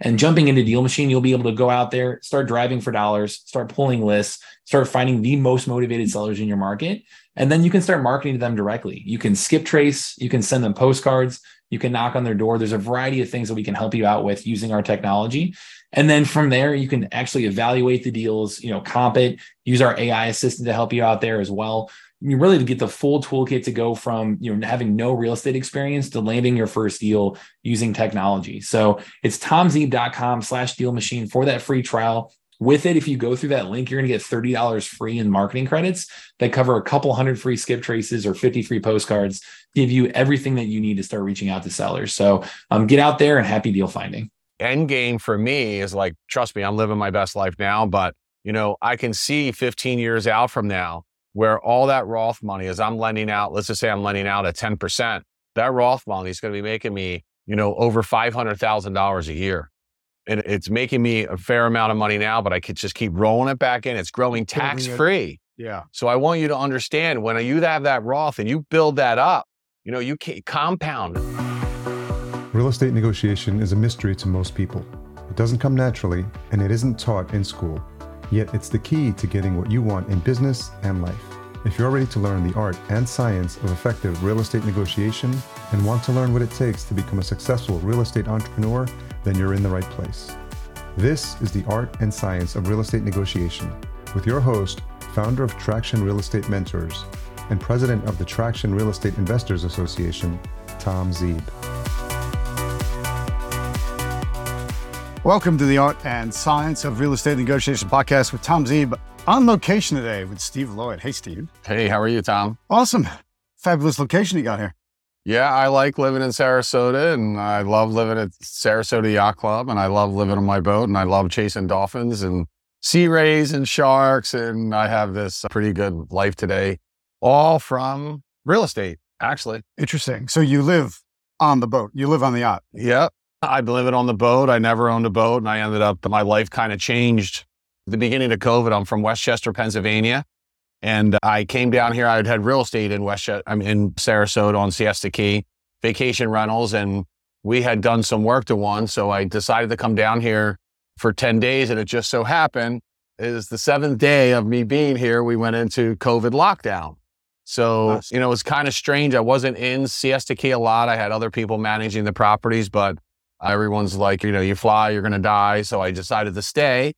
And jumping into Deal Machine, you'll be able to go out there, start driving for dollars, start pulling lists, start finding the most motivated sellers in your market. And then you can start marketing to them directly. You can skip trace, you can send them postcards, you can knock on their door. There's a variety of things that we can help you out with using our technology. And then from there, you can actually evaluate the deals, you know, comp it, use our AI assistant to help you out there as well you really to get the full toolkit to go from you know having no real estate experience to landing your first deal using technology. So it's tomzeeb.com slash deal machine for that free trial. With it, if you go through that link, you're going to get $30 free in marketing credits that cover a couple hundred free skip traces or 50 free postcards, give you everything that you need to start reaching out to sellers. So um, get out there and happy deal finding. End game for me is like, trust me, I'm living my best life now, but you know, I can see 15 years out from now where all that Roth money, is I'm lending out, let's just say I'm lending out at 10%, that Roth money is going to be making me, you know, over $500,000 a year. And it's making me a fair amount of money now, but I could just keep rolling it back in. It's growing tax free. Yeah. So I want you to understand when you have that Roth and you build that up, you know, you can compound. Real estate negotiation is a mystery to most people. It doesn't come naturally, and it isn't taught in school. Yet it's the key to getting what you want in business and life. If you're ready to learn the art and science of effective real estate negotiation and want to learn what it takes to become a successful real estate entrepreneur, then you're in the right place. This is the art and science of real estate negotiation with your host, founder of Traction Real Estate Mentors and president of the Traction Real Estate Investors Association, Tom Zeeb. Welcome to the Art and Science of Real Estate Negotiation podcast with Tom Zeeb on location today with Steve Lloyd. Hey, Steve. Hey, how are you, Tom? Awesome. Fabulous location you got here. Yeah, I like living in Sarasota and I love living at Sarasota Yacht Club and I love living on my boat and I love chasing dolphins and sea rays and sharks. And I have this pretty good life today, all from real estate, actually. Interesting. So you live on the boat, you live on the yacht. Yep. I've been living on the boat. I never owned a boat, and I ended up, my life kind of changed. the beginning of COVID, I'm from West Chester, Pennsylvania. And I came down here. I had had real estate in West Chester, I'm in Sarasota on Siesta Key, vacation rentals, and we had done some work to one. So I decided to come down here for 10 days. And it just so happened is the seventh day of me being here, we went into COVID lockdown. So, you know, it was kind of strange. I wasn't in Siesta Key a lot. I had other people managing the properties, but Everyone's like, you know, you fly, you're going to die. So I decided to stay.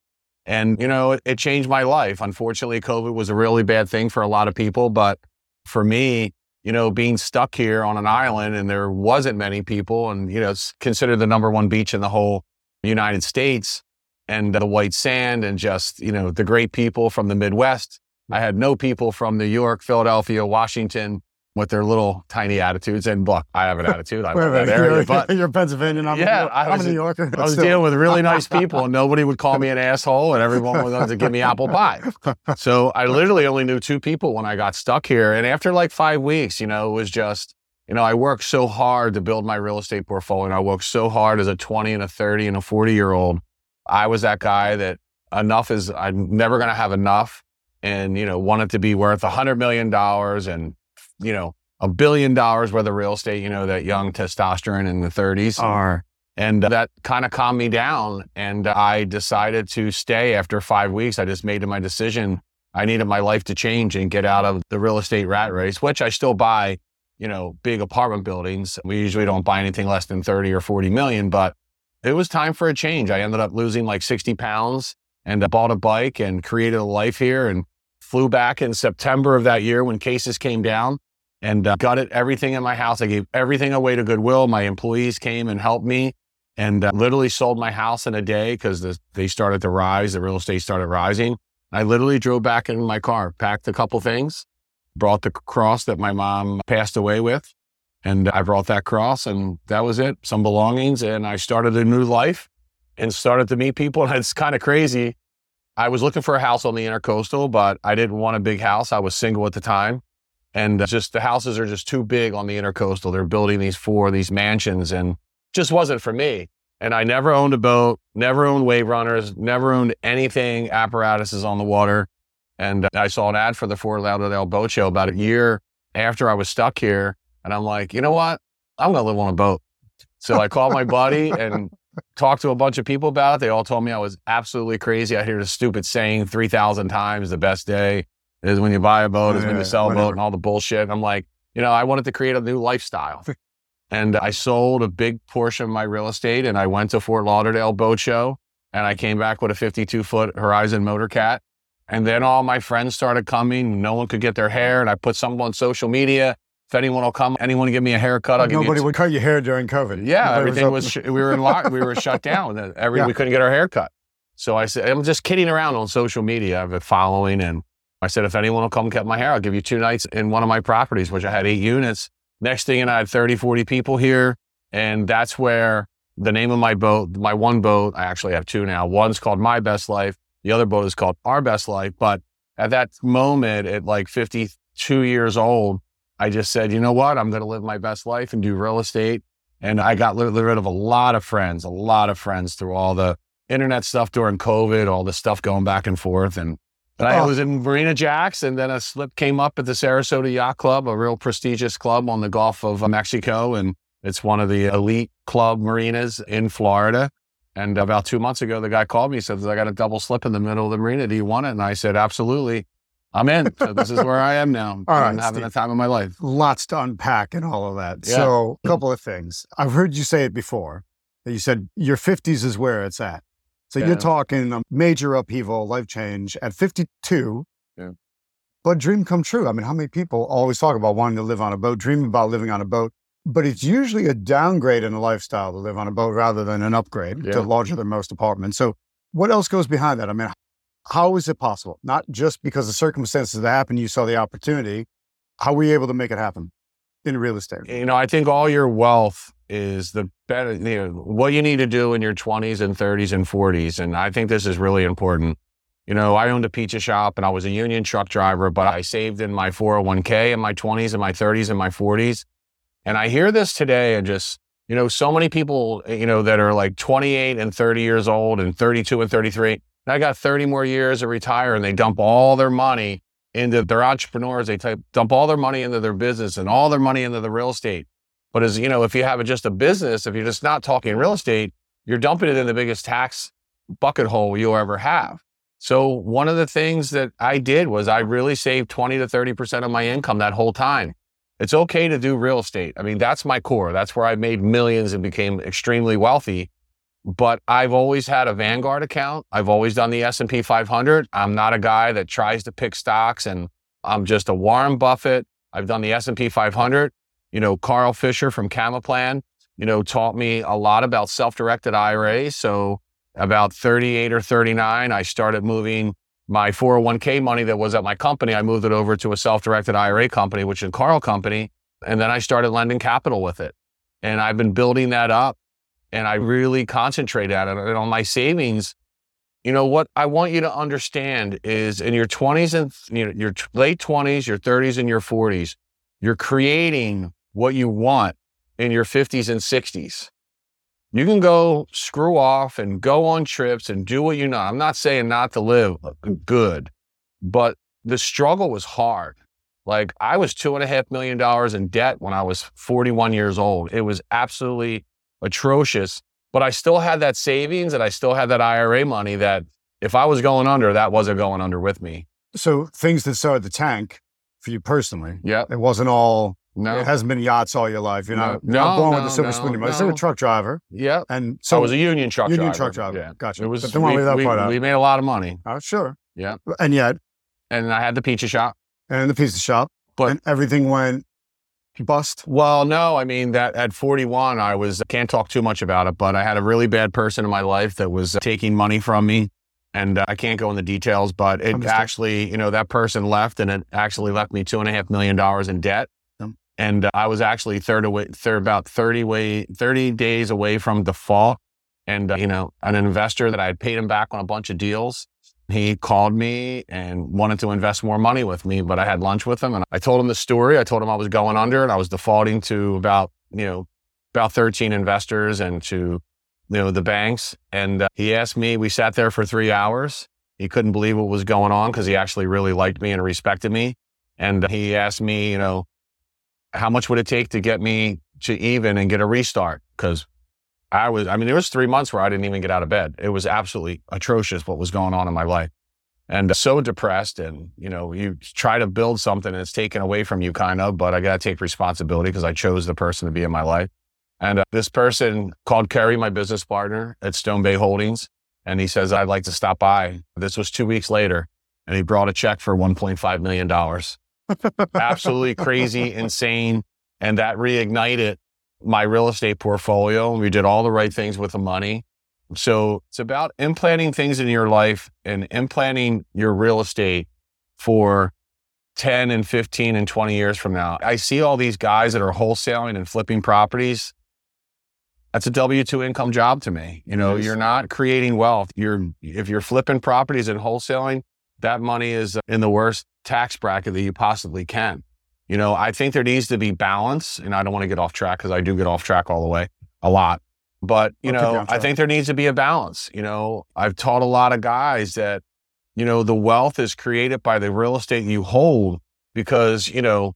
And, you know, it, it, changed my life. Unfortunately, COVID was a really bad thing for a lot of people. But for me, you know, being stuck here on an island and there wasn't many people and, you know, it's considered the number one beach in the whole United States and the white sand and just, you know, the great people from the Midwest. I had no people from New York, Philadelphia, Washington, with their little tiny attitudes. And look, I have an attitude. I love that area, but you're Pennsylvania. I'm, yeah, was, I'm a New Yorker. I was dealing with really nice people, and nobody would call me an asshole, and everyone was going to give me apple pie. So I literally only knew two people when I got stuck here. And after like five weeks, you know, it was just, you know, I worked so hard to build my real estate portfolio, and I worked so hard as a 20 and a 30 and a 40 year old. I was that guy that enough is I'm never going to have enough, and you know, wanted to be worth a hundred million dollars, and you know a billion dollars worth of real estate, you know, that young testosterone in the 30s. Are. And that kind of calmed me down. And I decided to stay after five weeks. I just made my decision. I needed my life to change and get out of the real estate rat race, which I still buy, you know, big apartment buildings. We usually don't buy anything less than 30 or 40 million, but it was time for a change. I ended up losing like 60 pounds and I bought a bike and created a life here and flew back in September of that year when cases came down and uh, gutted everything in my house. I gave everything away to Goodwill. My employees came and helped me and uh, literally sold my house in a day because the, they started to rise. The real estate started rising. I literally drove back in my car, packed a couple things, brought the cross that my mom passed away with. And I brought that cross and that was it, some belongings. And I started a new life and started to meet people. And it's kind of crazy. I was looking for a house on the intercoastal, but I didn't want a big house. I was single at the time. And just the houses are just too big on the intercoastal. They're building these four, these mansions, and just wasn't for me. And I never owned a boat, never owned wave runners, never owned anything apparatuses on the water. And I saw an ad for the Fort Lauderdale Boat Show about a year after I was stuck here. And I'm like, you know what? I'm going to live on a boat. So I called my buddy and talked to a bunch of people about it. They all told me I was absolutely crazy. I hear the stupid saying 3,000 times the best day is when you buy a boat, is when you sell a boat, and all the bullshit. I'm like, you know, I wanted to create a new lifestyle. and I sold a big portion of my real estate and I went to Fort Lauderdale Boat Show and I came back with a 52 foot Horizon Motor Cat. And then all my friends started coming. No one could get their hair. And I put something on social media. If anyone will come, anyone give me a haircut, I'll Nobody give you. would cut your hair during COVID. Yeah, Everybody everything was, sh- we were in lock, we were shut down. Every, Yeah. we couldn't get our hair cut. So I said, I'm just kidding around on social media. I have a following. And I said, if anyone will come cut my hair, I'll give you two nights in one of my properties, which I had eight units. Next thing, and I had 30, 40 people here. And that's where the name of my boat, my one boat, I actually have two now. One's called My Best Life. The other boat is called Our Best Life. But at that moment, at like 52 years old, I just said, you know what? I'm going to live my best life and do real estate. And I got rid of a lot of friends, a lot of friends through all the internet stuff during COVID, all the stuff going back and forth. And, I Oh. was in Marina Jacks, and then a slip came up at the Sarasota Yacht Club, a real prestigious club on the Gulf of Mexico. And it's one of the elite club marinas in Florida. And about two months ago, the guy called me and said, I got a double slip in the middle of the marina. Do you want it? And I said, absolutely. I'm in. So this is where I am now. All I'm right, having Steve. the time of my life. lots to unpack and all of that. Yeah. So, a couple of things. I've heard you say it before that you said your 50s is where it's at. So, Yeah. you're talking a major upheaval, life change at 52. Yeah. But dream come true. I mean, how many people always talk about wanting to live on a boat, dream about living on a boat? But it's usually a downgrade in a lifestyle to live on a boat rather than an upgrade Yeah. to larger than most apartments. So, what else goes behind that? I mean, how is it possible? Not just because the circumstances that happened, you saw the opportunity. How were you able to make it happen in real estate? you know, I think all your wealth is the better, you know, what you need to do in your 20s and 30s and 40s. And I think this is really important. You know, I owned a pizza shop and I was a union truck driver, but I saved in my 401k in my 20s and my 30s and my 40s. And I hear this today and just, you know, so many people, you know, that are like 28 and 30 years old and 32 and 33. And I got 30 more years to retire and they dump all their money into their entrepreneurs. They type, dump all their money into their business and all their money into the real estate. But as you know, if you have just a business, if you're just not talking real estate, you're dumping it in the biggest tax bucket hole you'll ever have. So one of the things that I did was I really saved 20 to 30% of my income that whole time. It's okay to do real estate. I mean, that's my core. That's where I made millions and became extremely wealthy. But I've always had a Vanguard account. I've always done the S&P 500. I'm not a guy that tries to pick stocks and I'm just a Warren Buffett. I've done the S&P 500. You know, Carl Fisher from Camaplan, you know, taught me a lot about self-directed IRAs. So about 38 or 39, I started moving my 401k money that was at my company. I moved it over to a self-directed IRA company, which is Carl Company. And then I started lending capital with it. And I've been building that up and I really concentrate at it. And on my savings, you know, what I want you to understand is in your 20s and you know, your late 20s, your 30s, and your 40s, you're creating what you want in your 50s and 60s. You can go screw off and go on trips and do what you know. I'm not saying not to live uh, good, but the struggle was hard. Like I was two and a half million dollars in debt when I was 41 years old. It was absolutely atrocious, but I still had that savings and I still had that IRA money that if I was going under, that wasn't going under with me. So, things that started the tank for you personally, Yeah. it wasn't all, No. it hasn't been yachts all your life. You're not, No. you're not No, born with no, a silver no, spoon in your mouth. You're a truck driver. Yep. And So I was a union truck union driver. truck driver. Yeah. Gotcha. It was, But don't we, that we- part out. we made a lot of money. Oh, sure. Yeah. And yet, And I had the pizza shop. and the pizza shop, But- and everything went bust. Well, no, I mean that at 41, I was can't talk too much about it, but I had a really bad person in my life that was taking money from me, and uh, I can't go into details, but it Understood. actually, you know, that person left, and it actually left me two and a half million dollars in debt, and uh, I was actually third away, third about 30 way, 30 days away from default, and uh, you know, an investor that I had paid him back on a bunch of deals. He called me and wanted to invest more money with me, but I had lunch with him and I told him the story. I told him I was going under and I was defaulting to about, you know, about 13 investors and to, you know, the banks. And uh, he asked me, we sat there for three hours. He couldn't believe what was going on because he actually really liked me and respected me. And he asked me, you know, how much would it take to get me to even and get a restart? Because I was, I mean, there was three months where I didn't even get out of bed. It was absolutely atrocious what was going on in my life. And so depressed. And, you know, you try to build something and it's taken away from you kind of, but I got to take responsibility because I chose the person to be in my life. And uh, this person called Carrie, my business partner at Stone Bay Holdings. And he says, I'd like to stop by. This was two weeks later. And he brought a check for $1.5 million. Absolutely crazy, insane. And that reignited my real estate portfolio. We did all the right things with the money. So it's about implanting things in your life and implanting your real estate for 10 and 15 and 20 years from now. I see all these guys that are wholesaling and flipping properties. That's a W 2 income job to me. You know, you're not creating wealth. You're, if you're flipping properties and wholesaling, that money is in the worst tax bracket that you possibly can. You know, I think there needs to be balance, and I don't want to get off track because I do get off track all the way a lot. But, you I'll know, I think there needs to be a balance. You know, I've taught a lot of guys that, you know, the wealth is created by the real estate you hold because, you know,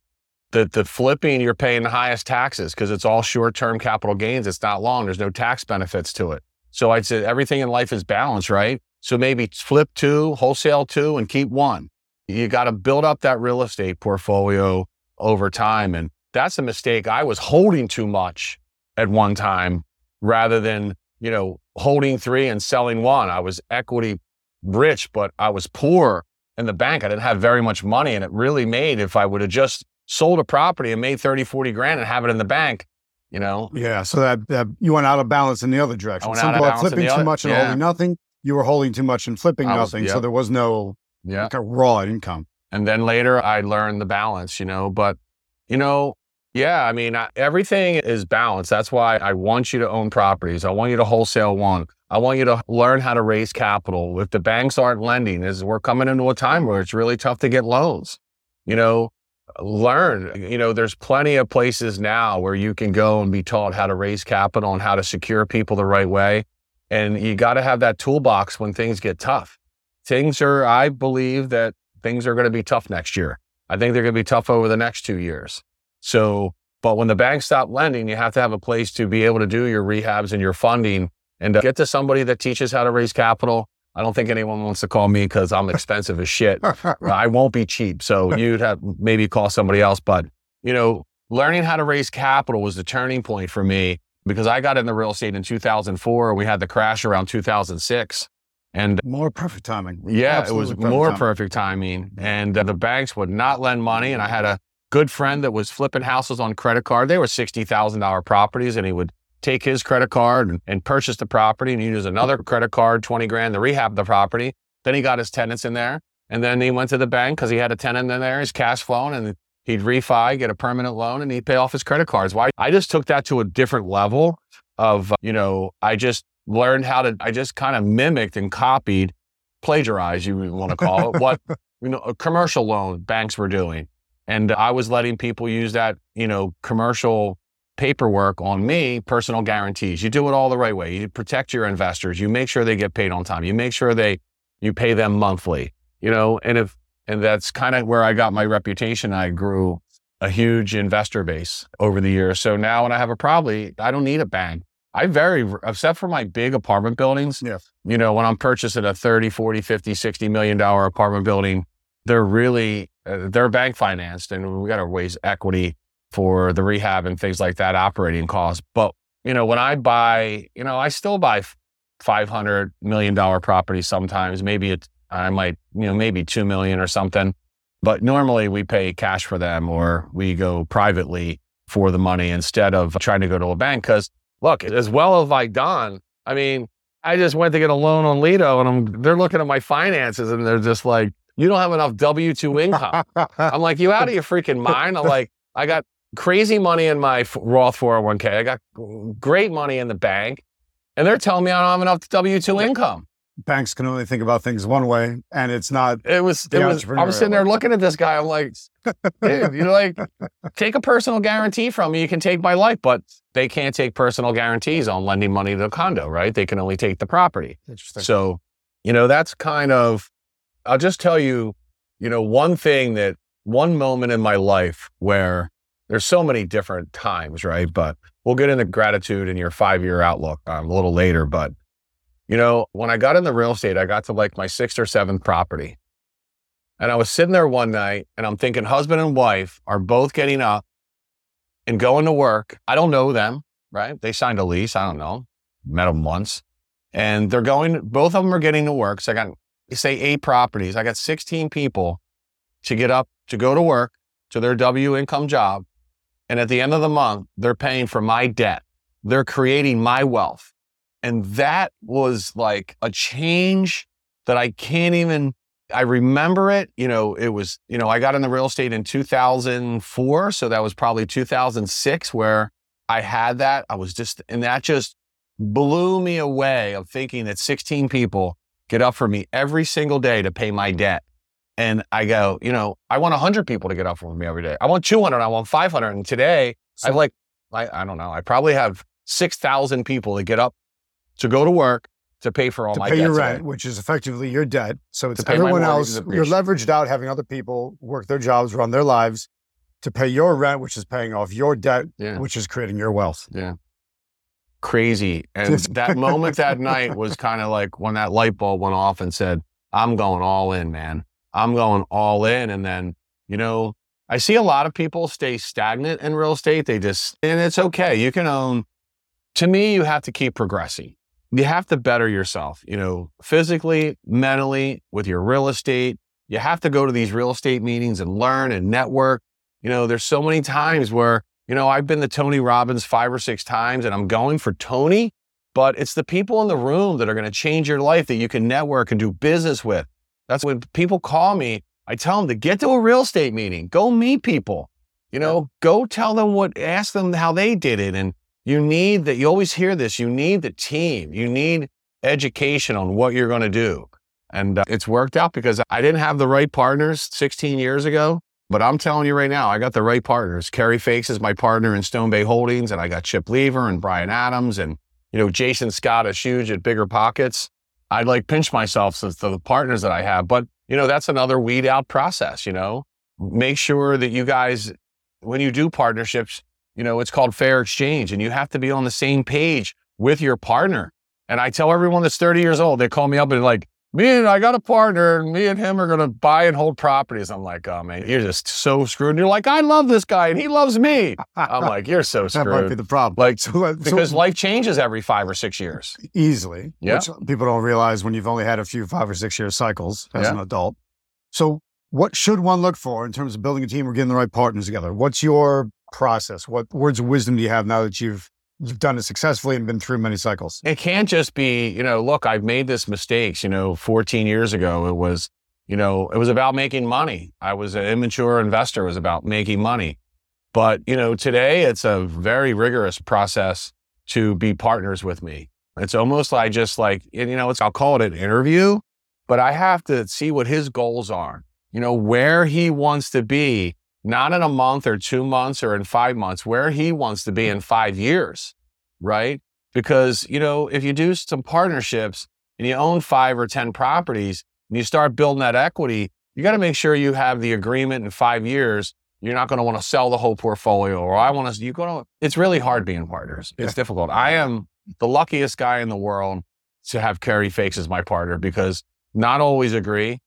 the, the flipping, you're paying the highest taxes because it's all short term capital gains. It's not long. There's no tax benefits to it. So I'd say everything in life is balanced, right? So maybe flip two, wholesale two, and keep one. You got to build up that real estate portfolio over time. And that's a mistake. I was holding too much at one time rather than, you know, holding three and selling one. I was equity rich, but I was poor in the bank. I didn't have very much money. And it really made, if I would have just sold a property and made 30, 40 grand and have it in the bank, you know? Yeah. So that, that you went out of balance in the other direction. Some people are flipping too other- much and yeah. holding nothing. You were holding too much and flipping was- nothing. So there was no Yeah. like a raw income. And then later I learned the balance, you know, but, you know, yeah, I mean, I, everything is balanced. That's why I want you to own properties. I want you to wholesale one. I want you to learn how to raise capital. If the banks aren't lending, is we're coming into a time where it's really tough to get loans. You know, learn. You know, there's plenty of places now where you can go and be taught how to raise capital and how to secure people the right way. And you got to have that toolbox when things get tough. Things are, I believe that things are going to be tough next year. I think they're going to be tough over the next two years. So, but when the banks stop lending, you have to have a place to be able to do your rehabs and your funding and to get to somebody that teaches how to raise capital. I don't think anyone wants to call me because I'm expensive as shit. I won't be cheap. So you'd have maybe call somebody else. But, you know, learning how to raise capital was the turning point for me because I got into real estate in 2004. We had the crash around 2006. And More perfect timing. yeah, Absolutely it was perfect more timing. perfect timing. And uh, the banks would not lend money. And I had a good friend that was flipping houses on credit card. They were $60,000 properties and he would take his credit card and, and purchase the property and use another credit card, 20 grand to rehab the property. Then he got his tenants in there. And then he went to the bank because he had a tenant in there, his cash flowing, and he'd refi, get a permanent loan, and he'd pay off his credit cards. Why? I just took that to a different level of, you know, I just learned how to, I just kind of mimicked and copied, plagiarized, you want to call it, what, you know, a commercial loan banks were doing. And I was letting people use that, you know, commercial paperwork on me, personal guarantees. You do it all the right way. You protect your investors. You make sure they get paid on time. You make sure they, you pay them monthly, you know, and if, and that's kind of where I got my reputation. I grew a huge investor base over the years. So now when I have a problem, I don't need a bank. I very, except for my big apartment buildings, Yeah. you know, when I'm purchasing a 30, 40, 50, 60 million dollar apartment building, they're really, uh, they're bank financed and we got to raise equity for the rehab and things like that, operating costs. But, you know, when I buy, you know, I still buy $500 million properties sometimes. Maybe it's, I might, you know, maybe 2 million or something. But normally we pay cash for them or we go privately for the money instead of trying to go to a bank. Cause look, as well as I done, I mean, I just went to get a loan on Lido and I'm, they're looking at my finances and they're just like, you don't have enough W 2 income. I'm like, you out of your freaking mind? I'm like, I got crazy money in my Roth 401k. I got great money in the bank. And they're telling me I don't have enough W 2 income. Banks can only think about things one way, and it's not. It was. It was. I was sitting there looking at this guy. I'm like, dude, you know, like, take a personal guarantee from me. You can take my life, but they can't take personal guarantees on lending money to a condo, right? They can only take the property. Interesting. So, you know, that's kind of, I'll just tell you, you know, one thing that, one moment in my life where there's so many different times, right? But we'll get into gratitude and your five year outlook um, a little later. But, you know, when I got in the real estate, I got to like my sixth or seventh property. And I was sitting there one night and I'm thinking, husband and wife are both getting up and going to work. I don't know them, right? They signed a lease. I don't know. Met them once and they're going, both of them are getting to work. So I got, say, eight properties. I got 16 people to get up to go to work to their W income job. And at the end of the month, they're paying for my debt. They're creating my wealth. And that was like a change that I can't even, I remember it. You know, it was, you know, I got into real estate in 2004. So that was probably 2006 where I had that. I was just, and that just blew me away of thinking that 16 people get up for me every single day to pay my debt. And I go, you know, I want 100 people to get up for me every day. I want 200. I want 500. And today, So- I've like, I, I don't know, I probably have 6,000 people that get up to go to work to pay for all to my pay your today. rent, which is effectively your debt. So it's everyone else. You're leveraged out having other people work their jobs, run their lives to pay your rent, which is paying off your debt, Yeah. which is creating your wealth. Yeah. Crazy. And that moment that night was kind of like when that light bulb went off and said, I'm going all in, man. I'm going all in. And then, you know, I see a lot of people stay stagnant in real estate. They just, and it's okay. You can own, to me, you have to keep progressing. You have to better yourself, you know, physically, mentally, with your real estate. You have to go to these real estate meetings and learn and network. You know, there's so many times where you know, I've been to Tony Robbins five or six times and I'm going for Tony, but it's the people in the room that are going to change your life that you can network and do business with. That's when people call me, I tell them to get to a real estate meeting, go meet people, you know, go tell them what, ask them how they did it. And you need that, you always hear this, you need the team, you need education on what you're going to do. And uh, it's worked out because I didn't have the right partners 16 years ago. But I'm telling you right now, I got the right partners. Carrie Fakes is my partner in Stone Bay Holdings, and I got Chip Lever and Brian Adams, and you know Jason Scott is huge at BiggerPockets. I'd like pinch myself since the partners that I have, but you know that's another weed out process. You know, make sure that you guys, when you do partnerships, you know it's called fair exchange, and you have to be on the same page with your partner. And I tell everyone that's 30 years old, they call me up and like, me and I got a partner, and me and him are gonna buy and hold properties. I'm like, oh man, you're just so screwed. And you're like, I love this guy and he loves me. I'm like, you're so screwed. that might be the problem. Like, So, uh, so because life changes every five or six years. easily, Yeah. which people don't realize when you've only had a few five or six year cycles as Yeah. an adult. So, what should one look for in terms of building a team or getting the right partners together? What's your process? What words of wisdom do you have now that you've you've done it successfully and been through many cycles? It can't just be, you know, look, I've made this mistakes, you know, 14 years ago. It was, you know, it was about making money. I was an immature investor, it was about making money. But, you know, today it's a very rigorous process to be partners with me. It's almost like just like, you know, it's, I'll call it an interview, but I have to see what his goals are, you know, where he wants to be, not in a month or two months or in five months, where he wants to be in five years, right? Because, you know, if you do some partnerships and you own five or 10 properties and you start building that equity, you got to make sure you have the agreement in five years. You're not going to want to sell the whole portfolio or I want to, you're going to, it's really hard being partners. It's difficult. I am the luckiest guy in the world to have Carrie Fakes as my partner because not always agree.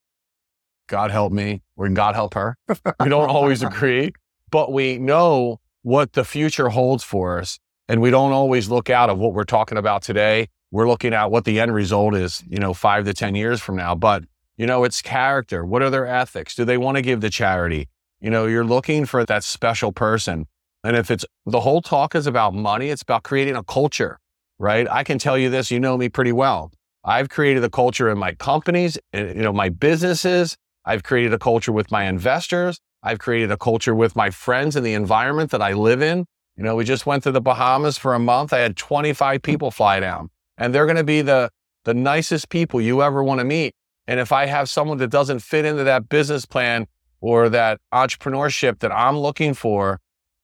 God help me, or God help her. We don't always agree, but we know what the future holds for us. And we don't always look out of what we're talking about today. We're looking at what the end result is, you know, five to 10 years from now. But, you know, it's character. What are their ethics? Do they want to give to charity? You know, you're looking for that special person. And if it's the whole talk is about money, it's about creating a culture, right? I can tell you this, you know me pretty well. I've created a culture in my companies, you know, my businesses. I've created a culture with my investors. I've created a culture with my friends and the environment that I live in. You know, we just went to the Bahamas for a month. I had 25 people fly down, and they're going to be the the nicest people you ever want to meet. And if I have someone that doesn't fit into that business plan or that entrepreneurship that I'm looking for,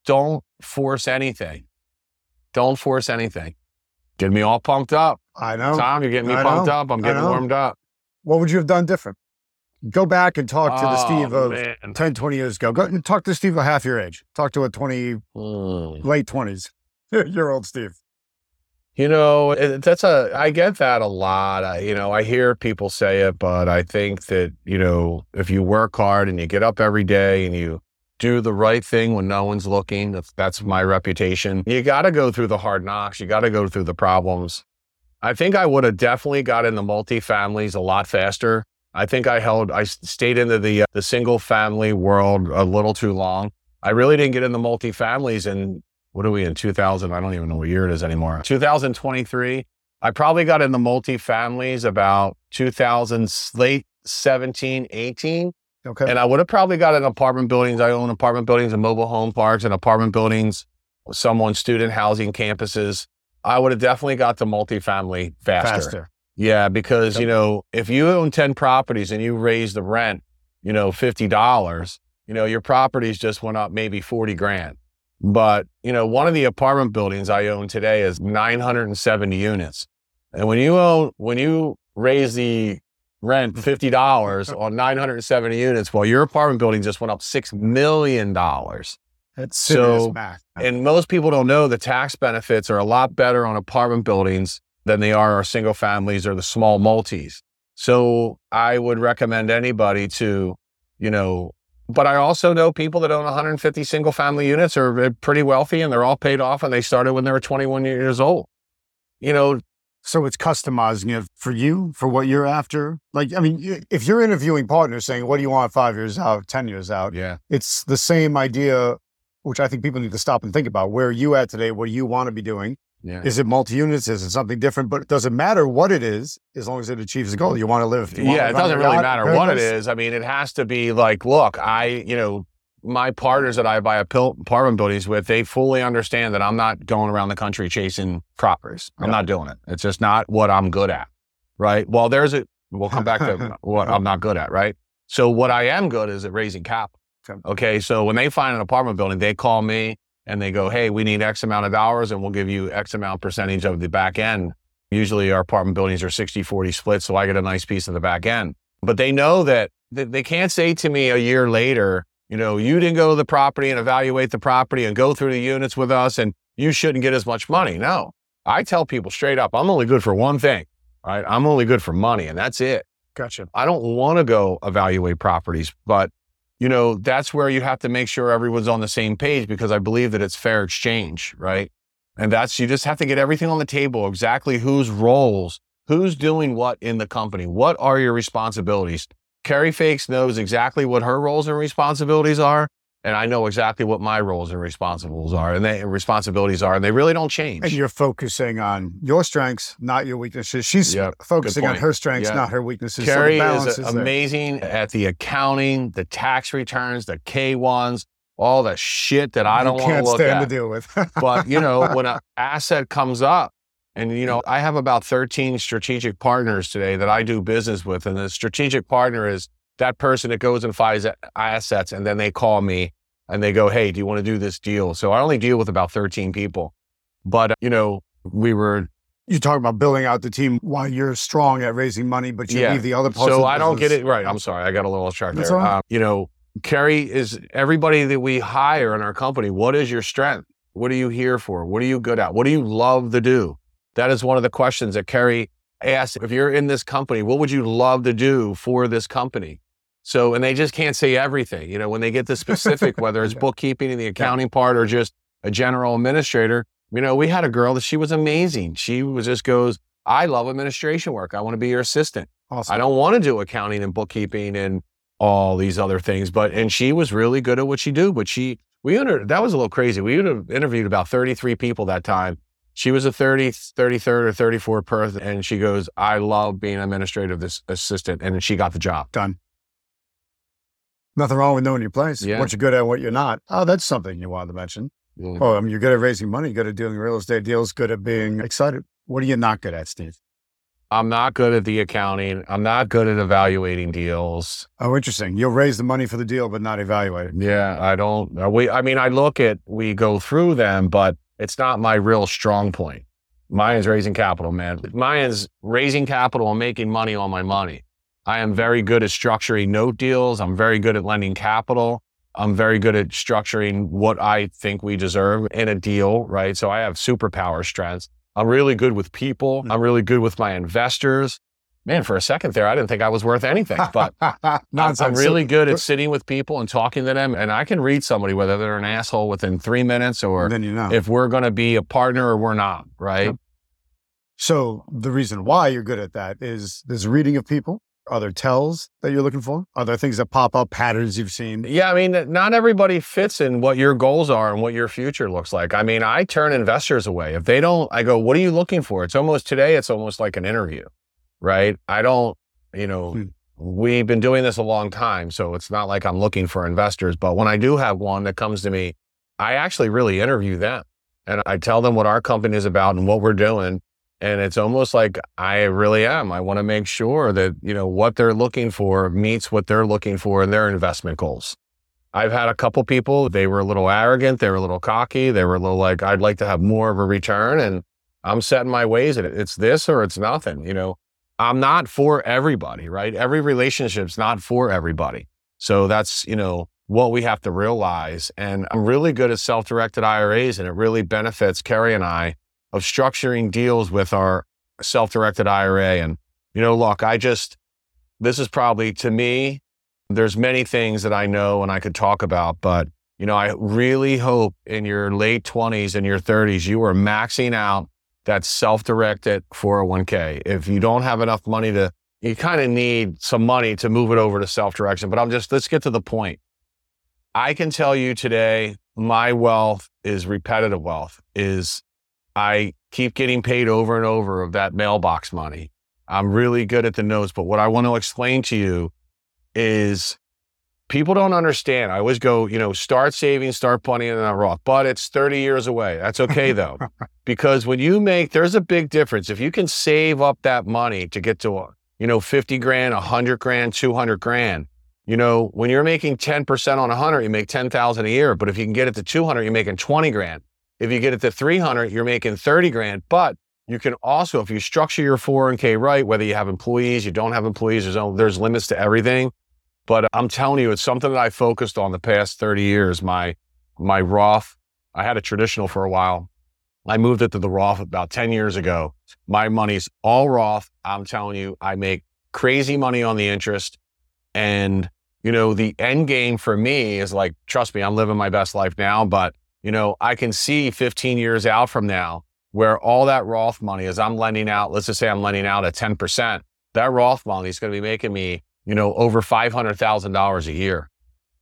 don't force anything. Don't force anything. Get me all pumped up. I know. Tom, you're getting me I pumped know. up. I'm getting warmed up. What would you have done different? Go back and talk to the Oh, Steve of man. 10, 20 years ago. Go and talk to Steve of half your age. Talk to a 20, Mm. late 20s year old Steve. You know, that's a, I get that a lot. I, you know, I hear people say it, but I think that, you know, if you work hard and you get up every day and you do the right thing when no one's looking, that's, that's my reputation. You got to go through the hard knocks. You got to go through the problems. I think I would have definitely got into multifamilies a lot faster. I think I held, I stayed into the, uh, the single family world a little too long. I really didn't get into multifamilies and what are we in 2000? I don't even know what year it is anymore. 2023. I probably got in into multifamilies about 2000, late 17, 18. Okay. And I would have probably got in apartment buildings. I own apartment buildings and mobile home parks and apartment buildings, someone student housing campuses. I would have definitely got to multifamily faster. Faster. Yeah, because you know, if you own 10 properties and you raise the rent, you know, $50, you know, your properties just went up maybe 40 grand. But, you know, one of the apartment buildings I own today is 970 units. And when you own when you raise the rent $50 on 970 units, well, your apartment building just went up 6 million dollars. That's So- serious math. And most people don't know the tax benefits are a lot better on apartment buildings than they are our single families or the small multis. So I would recommend anybody to, you know, but I also know people that own 150 single family units are uh, pretty wealthy and they're all paid off and they started when they were 21 years old. You know, So it's customizing it for you, for what you're after. Like, I mean, if you're interviewing partners saying, what do you want five years out, 10 years out? yeah. It's the same idea, which I think people need to stop and think about. Where are you at today? What do you want to be doing? Yeah. Is it multi units? Is it something different? But it doesn't matter what it is, as long as it achieves the goal. You want to live. Yeah, it doesn't really matter what it is. I mean, it has to be like, look, I, you know, my partners that I buy apartment buildings with, they fully understand that I'm not going around the country chasing properties. I'm Yeah. not doing it. It's just not what I'm good at. Right. Well, there's a, we'll come back to what I'm not good at. Right. So what I am good is at raising capital. Okay. Okay. So when they find an apartment building, they call me and they go, Hey, we need X amount of dollars and we'll give you X amount percentage of the back end. Usually our apartment buildings are 60, 40 split. So I get a nice piece of the back end but they know that they can't say to me a year later, you know, you didn't go to the property and evaluate the property and go through the units with us and you shouldn't get as much money. No, I tell people straight up, I'm only good for one thing, right? I'm only good for money and that's it. Gotcha. I don't want to go evaluate properties, but you know, that's where you have to make sure everyone's on the same page because I believe that it's fair exchange, right? And that's, you just have to get everything on the table, exactly whose roles, who's doing what in the company. What are your responsibilities? Carrie Fakes knows exactly what her roles and responsibilities are. And I know exactly what my roles and responsibilities are and they responsibilities are, and they really don't change. And you're focusing on your strengths, not your weaknesses. She's Yep, focusing on her strengths, Yeah. not her weaknesses. So Carrie uh, balance is is there. amazing at the accounting, the tax returns, the K1s, all the shit that I don't want to look stand at. to deal with. but you know, when an asset comes up, and you know, I have about 13 strategic partners today that I do business with, and the strategic partner is that person that goes and finds assets, and then they call me and they go, "Hey, do you want to do this deal?" So I only deal with about 13 people, but you know, we were you talk about building out the team while you're strong at raising money, but you Yeah. leave the other parts. So I don't get it right. I'm sorry. I got a little That's there. right. Um, you know, Carrie is everybody that we hire in our company. What is your strength? What are you here for? What are you good at? What do you love to do? That is one of the questions that Carrie asks. If you're in this company, what would you love to do for this company? So, and they just can't say everything. You know, when they get the specific, whether it's Yeah. bookkeeping and the accounting part or just a general administrator, you know, we had a girl that she was amazing. She was just goes, I love administration work. I want to be your assistant. Awesome. I don't want to do accounting and bookkeeping and all these other things. But and she was really good at what she do. But she we inter- that was a little crazy. We would have interviewed about 33 people that time. She was a 30, 33rd or 34th person. And she goes, I love being an administrative this assistant. And she got the job. Done. Nothing wrong with knowing your place. Yeah. What you're good at, what you're not. Oh, that's something you wanted to mention. Mm. Oh, I mean, you're good at raising money, good at doing real estate deals, good at being excited. What are you not good at, Steve? I'm not good at the accounting. I'm not good at evaluating deals. Oh, interesting. You'll raise the money for the deal, but not evaluate it. Yeah, I don't. uh, We, I mean, I look at, we go through them, but it's not my real strong point. Mine's raising capital, man. Mine's raising capital and making money on my money. I am very good at structuring note deals. I'm very good at lending capital. I'm very good at structuring what I think we deserve in a deal, right? So I have superpower strengths. I'm really good with people. Hmm. I'm really good with my investors. Man, for a second there, I didn't think I was worth anything, but I'm, Nonsense. I'm really good at sitting with people and talking to them. And I can read somebody, whether they're an asshole within three minutes or you know. if we're going to be a partner or we're not, right? Yep. So the reason why you're good at that is there's reading of people. Are there tells that you're looking for? Are there things that pop up, patterns you've seen? Yeah, I mean, not everybody fits in what your goals are and what your future looks like. I mean, I turn investors away. If they don't, I go, what are you looking for? It's almost today, it's almost like an interview, right? I don't, you know, Hmm. we've been doing this a long time. So it's not like I'm looking for investors. But when I do have one that comes to me, I actually really interview them and I tell them what our company is about and what we're doing. And it's almost like I really am. I want to make sure that, you know, what they're looking for meets what they're looking for in their investment goals. I've had a couple people, they were a little arrogant, they were a little cocky, they were a little like, I'd like to have more of a return. And I'm setting my ways it. It's this or it's nothing. You know, I'm not for everybody, right? Every relationship's not for everybody. So that's, you know, what we have to realize. And I'm really good at self directed IRAs, and it really benefits Carrie and I of structuring deals with our self directed IRA. And, you know, look, I just, this is probably to me, there's many things that I know and I could talk about, but, you know, I really hope in your late 20s and your 30s, you are maxing out that self directed 401k. If you don't have enough money to, you kind of need some money to move it over to self direction. But I'm just, let's get to the point. I can tell you today, my wealth is repetitive wealth, is I keep getting paid over and over of that mailbox money. I'm really good at the notes, but what I want to explain to you is people don't understand. I always go, you know, start saving, start putting in a Roth, but it's 30 years away. That's okay though, because when you make, there's a big difference. If you can save up that money to get to, you know, 50 grand, 100 grand, 200 grand, you know, when you're making 10% on 100, you make 10,000 a year. But if you can get it to 200, you're making 20 grand. If you get it to 300, you're making 30 grand. But you can also, if you structure your 401k right, whether you have employees, you don't have employees, there's, there's limits to everything. But I'm telling you, it's something that I focused on the past 30 years. My, my Roth, I had a traditional for a while. I moved it to the Roth about 10 years ago. My money's all Roth. I'm telling you, I make crazy money on the interest. And, you know, the end game for me is like, trust me, I'm living my best life now, but, you know, I can see 15 years out from now where all that Roth money is I'm lending out, let's just say I'm lending out at 10%. That Roth money is going to be making me, you know, over $500,000 a year.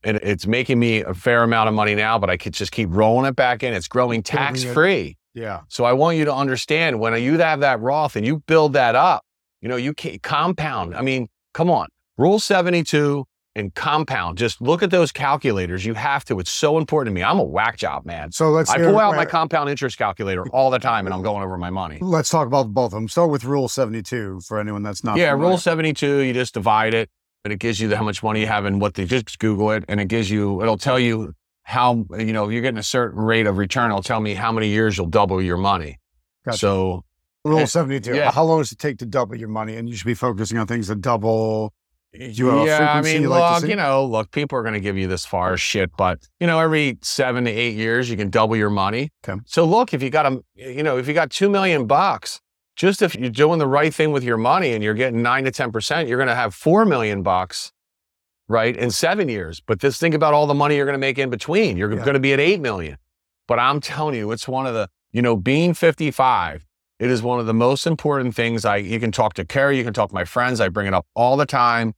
And it's making me a fair amount of money now, but I could just keep rolling it back in. It's growing tax free. Yeah. So I want you to understand when you have that Roth and you build that up, you know, you can compound. I mean, come on, rule 72 and compound. Just look at those calculators. You have to. It's so important to me. I'm a whack job, man. So let's I pull out my compound interest calculator all the time and I'm going over my money. Let's talk about both of them. Start with Rule 72 for anyone that's not. Yeah, familiar. rule 72, you just divide it and it gives you the, how much money you have and what they just Google it and it gives you, it'll tell you how, you know, you're getting a certain rate of return. It'll tell me how many years you'll double your money. Gotcha. So Rule Eh, 72. yeah. How long does it take to double your money? And you should be focusing on things that double. You yeah, I mean, you like look, see? you know, look, people are going to give you this far shit, but you know, every seven to eight years, you can double your money. Okay. So look, if you got a, you know, if you got two million bucks, just if you're doing the right thing with your money and you're getting nine to ten percent, you're going to have four million bucks, right, in seven years. But just think about all the money you're going to make in between. You're Yeah. going to be at eight million. But I'm telling you, it's one of the, you know, being 55. It is one of the most important things. I you can talk to Carrie, you can talk to my friends. I bring it up all the time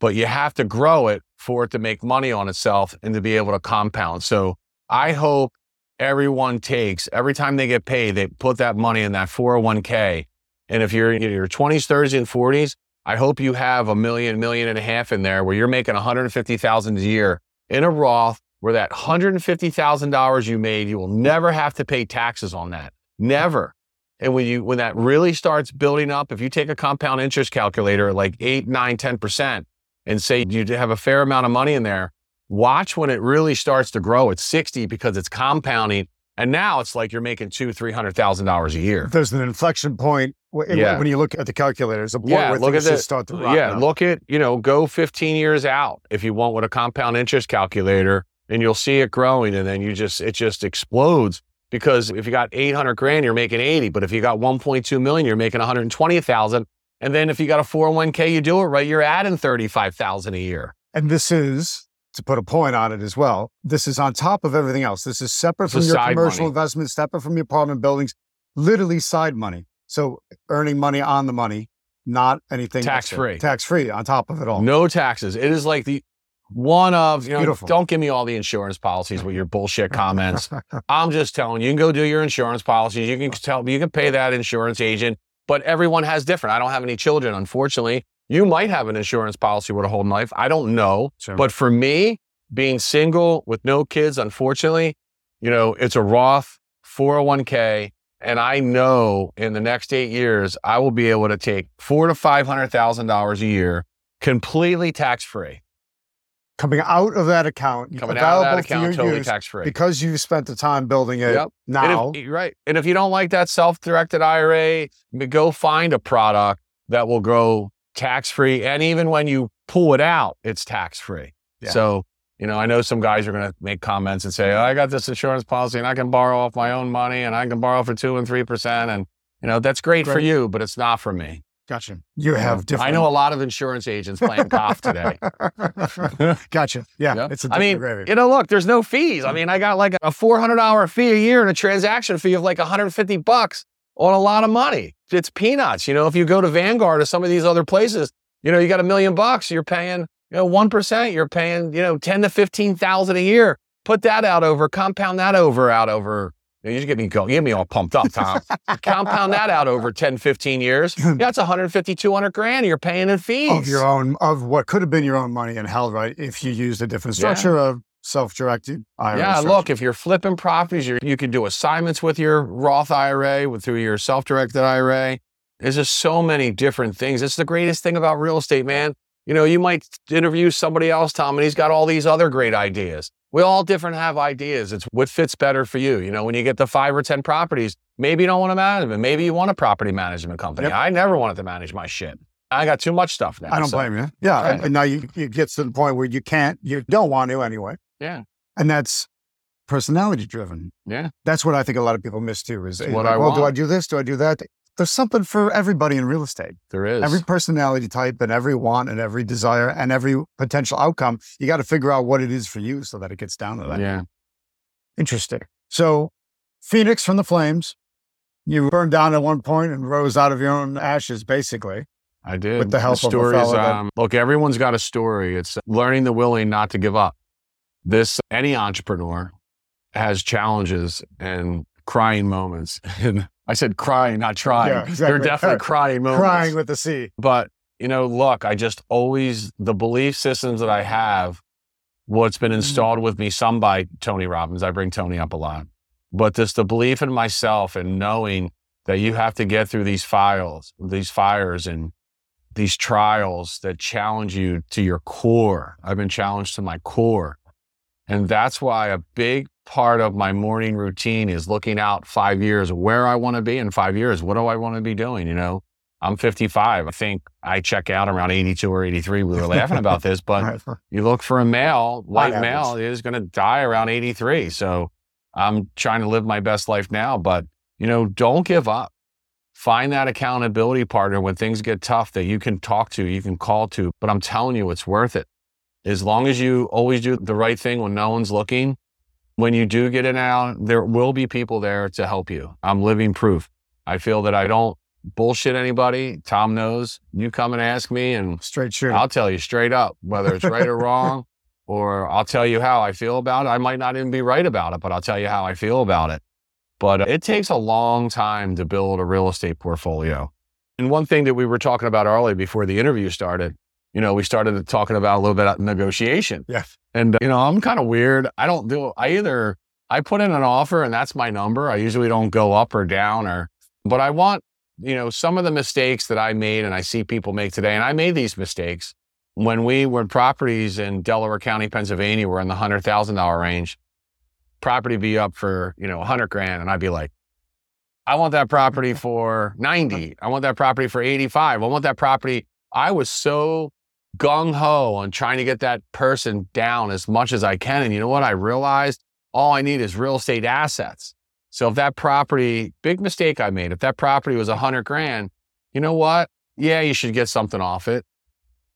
but you have to grow it for it to make money on itself and to be able to compound. So I hope everyone takes every time they get paid, they put that money in that 401k. And if you're in your 20s, 30s, and 40s, I hope you have a million, million and a half in there where you're making 150,000 a year in a Roth where that $150,000 you made, you will never have to pay taxes on that. Never. And when you when that really starts building up, if you take a compound interest calculator like eight, nine, 10%, and say you have a fair amount of money in there, watch when it really starts to grow at 60 because it's compounding. And now it's like you're making two, three hundred thousand dollars a year. There's an inflection point w- Yeah. when you look at the calculator. There's a point Yeah, where look at the- just start to Yeah, out. look at, you know, go 15 years out if you want with a compound interest calculator and you'll see it growing and then you just, it just explodes because if you got 800 grand, you're making 80. But if you got 1.2 million, you're making 120,000. And then if you got a 401k, you do it right, you're adding 35,000 a year. And this is, to put a point on it as well, this is on top of everything else. This is separate from your commercial money. investments, separate from your apartment buildings, literally side money. So earning money on the money, not anything Tax free. Tax free on top of it all. No taxes. It is like the one of, you know, Beautiful. don't give me all the insurance policies with your bullshit comments. I'm just telling you, you can go do your insurance policies. You can tell, you can pay that insurance agent, but everyone has different. I don't have any children, unfortunately. You might have an insurance policy with a whole life. I don't know. Sure. But for me, being single with no kids, unfortunately, you know, it's a Roth 401k. And I know in the next eight years, I will be able to take four to five hundred thousand dollars a year, completely tax free, coming out of that account, coming out of that account, totally tax free. because you spent the time building it Yep. now. And if, right. And if you don't like that self-directed IRA, go find a product that will grow tax-free. And even when you pull it out, it's tax-free. Yeah. So, you know, I know some guys are going to make comments and say, oh, I got this insurance policy and I can borrow off my own money and I can borrow for two and 3%. And, you know, that's great, for you, but it's not for me. Gotcha. You have different. I know a lot of insurance agents playing golf today. gotcha. Yeah, Yeah. it's a I mean, gravy. you know, look, there's no fees. I mm. mean, I got like a $400 fee a year and a transaction fee of like 150 bucks on a lot of money. It's peanuts. You know, if you go to Vanguard or some of these other places, you know, you got a million bucks, you're paying, you know, 1%, you're paying, you know, 10 to 15,000 a year. Put that out over, compound that over out over, you, just get me going, you get me all pumped up, Tom. compound that out over 10, 15 years. Yeah, it's 150, 200 grand you're paying in fees. of your own, of what could have been your own money and held right if you used a different Yeah. structure of self-directed IRA. Yeah, structure. look, if you're flipping properties, you you can do assignments with your Roth IRA, with through your self-directed IRA. There's just so many different things. It's the greatest thing about real estate, man. You know, you might interview somebody else, Tom, and he's got all these other great ideas. We all different have ideas. It's what fits better for you. You know, when you get the five or 10 properties, maybe you don't want to manage them. Maybe you want a property management company. Yep. I never wanted to manage my shit. I got too much stuff now. I don't so- blame you. Yeah, Right. and now you it gets to the point where you can't, you don't want to anyway, Yeah. and that's personality driven. Yeah. That's what I think a lot of people miss too. Is what I well, do I do this? Do I do that? There's something for everybody in real estate. There is. Every personality type and every want and every desire and every potential outcome, you got to figure out what it is for you so that it gets down to that. yeah. Interesting. So, Phoenix from the flames, you burned down at one point and rose out of your own ashes, basically. I did. With the help of a that- um, look, everyone's got a story. It's learning the willing not to give up. This, any entrepreneur has challenges and crying moments. And I said crying, not trying. Yeah, They're exactly. definitely crying moments. Crying with the sea. But, you know, look, I just always, the belief systems that I have, what's been mm-hmm. installed with me, some by Tony Robbins. I bring Tony up a lot. But just the belief in myself and knowing that you have to get through these files, these fires and these trials that challenge you to your core. I've been challenged to my core. And that's why a big part of my morning routine is looking out five years, where I want to be in five years. What do I want to be doing? You know, I'm 55. I think I check out around 82 or 83. We were laughing about this, but you look for a male, white male, is going to die around 83. So I'm trying to live my best life now, but you know, don't give up. Find that accountability partner when things get tough that you can talk to, you can call to, but I'm telling you, it's worth it. As long as you always do the right thing when no one's looking, when you do get it out, there will be people there to help you. I'm living proof. I feel that I don't bullshit anybody. Tom knows. You come and ask me and Straight shooter. I'll tell you straight up, whether it's right or wrong, or I'll tell you how I feel about it. I might not even be right about it, but I'll tell you how I feel about it. But it takes a long time to build a real estate portfolio. And one thing that we were talking about earlier before the interview started, you know, we started talking about a little bit of negotiation. Yeah. And, uh, you know, I'm kind of weird. I don't do, I either, I put in an offer and that's my number. I usually don't go up or down or But I want, you know, some of the mistakes that I made and I see people make today, and I made these mistakes when we when properties in Delaware County, Pennsylvania were in the hundred thousand dollar range, property be up for, you know, a hundred grand. And I'd be like, I want that property for 90. I want that property for 85. I want that property. I was so gung ho on trying to get that person down as much as I can. And you know what? I realized all I need is real estate assets. So if that property, big mistake I made, if that property was a hundred grand, you know what? Yeah, you should get something off it.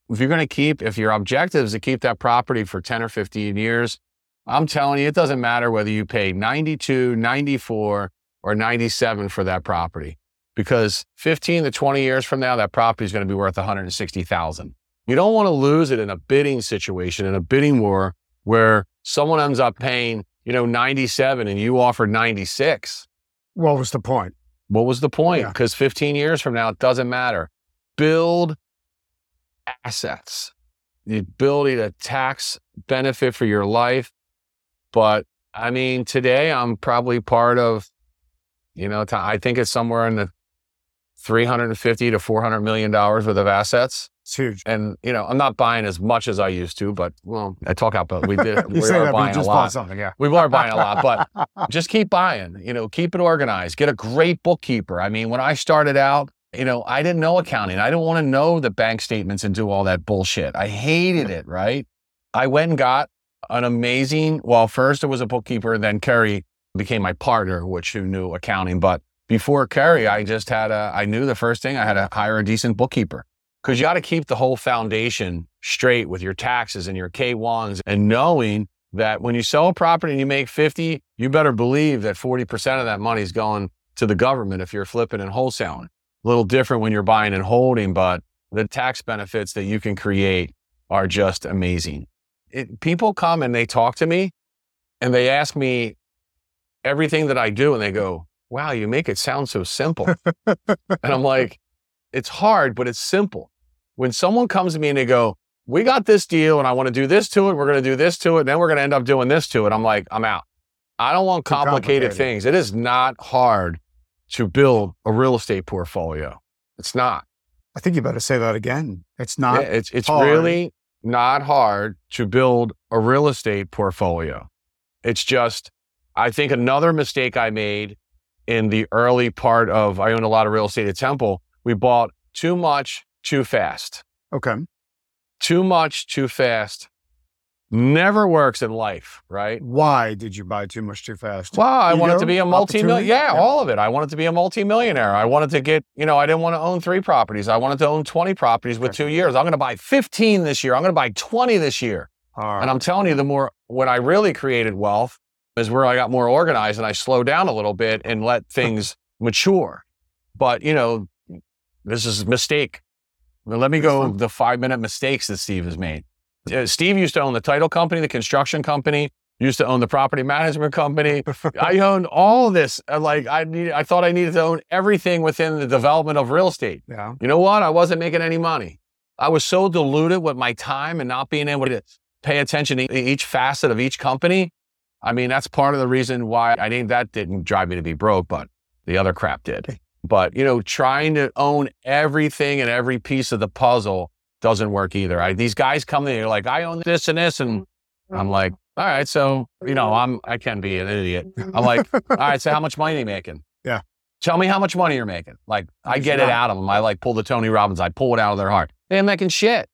If you're going to keep, if your objective is to keep that property for 10 or 15 years, I'm telling you, it doesn't matter whether you pay 92, 94, or 97 for that property because 15 to 20 years from now, that property is going to be worth 160,000. You don't want to lose it in a bidding situation, in a bidding war where someone ends up paying, you know, 97 and you offer 96. What was the point? What was the point? Yeah. Because 15 years from now, it doesn't matter. Build assets, the ability to tax benefit for your life. But I mean, today I'm probably part of, you know, I think it's somewhere in the 350 to 400 million dollars worth of assets. It's huge. And, you know, I'm not buying as much as I used to, but well, I talk out, but we did, we say are that, buying a just lot. bought something. Yeah. We are buying a lot, but just keep buying. You know, keep it organized. Get a great bookkeeper. I mean, when I started out, you know, I didn't know accounting. I didn't want to know the bank statements and do all that bullshit. I hated it, right? I went and got an amazing, well, first it was a bookkeeper, then Carrie became my partner, which who knew accounting. But before Carrie, I just had a, I knew the first thing I had to hire a decent bookkeeper because you got to keep the whole foundation straight with your taxes and your K1s and knowing that when you sell a property and you make 50, you better believe that 40% of that money is going to the government if you're flipping and wholesaling. A little different when you're buying and holding, but the tax benefits that you can create are just amazing. It, people come and they talk to me and they ask me everything that I do and they go, wow, you make it sound so simple. and I'm like, it's hard, but it's simple. When someone comes to me and they go, we got this deal and I want to do this to it. We're going to do this to it. And then we're going to end up doing this to it. I'm like, I'm out. I don't want complicated, complicated. things. It is not hard to build a real estate portfolio. It's not. I think you better say that again. It's not. Yeah, it's it's hard. really not hard to build a real estate portfolio. It's just, I think another mistake I made in the early part of I owned a lot of real estate at Temple. We bought too much too fast. Okay. Too much too fast never works in life, right? Why did you buy too much too fast? Well, I wanted to be a multi-million. Yeah, Yeah. all of it. I wanted to be a multi-millionaire. I wanted to get, you know, I didn't want to own three properties. I wanted to own 20 properties with two years. I'm going to buy 15 this year. I'm going to buy 20 this year. All right. And I'm telling you, the more, when I really created wealth is where I got more organized and I slowed down a little bit and let things mature. But, you know, this is a mistake. Let me go the five minute mistakes that Steve has made. Uh, Steve used to own the title company, the construction company, used to own the property management company. I owned all this. Uh, Like I need, I thought I needed to own everything within the development of real estate. yeah. You know what? I wasn't making any money. I was so diluted with my time and not being able to pay attention to each facet of each company. I mean, that's part of the reason why I think that didn't drive me to be broke, but the other crap did. But, you know, trying to own everything and every piece of the puzzle doesn't work either. I, these guys come in, they're like, I own this and this. And I'm mm-hmm. like, all right, so, you know, I'm, I can be an idiot. I'm like, mm-hmm. all right, so how much money are you making? Yeah. Tell me how much money you're making. Like, I get it out of them. I like pull the Tony Robbins, I pull it out of their heart. They ain't making shit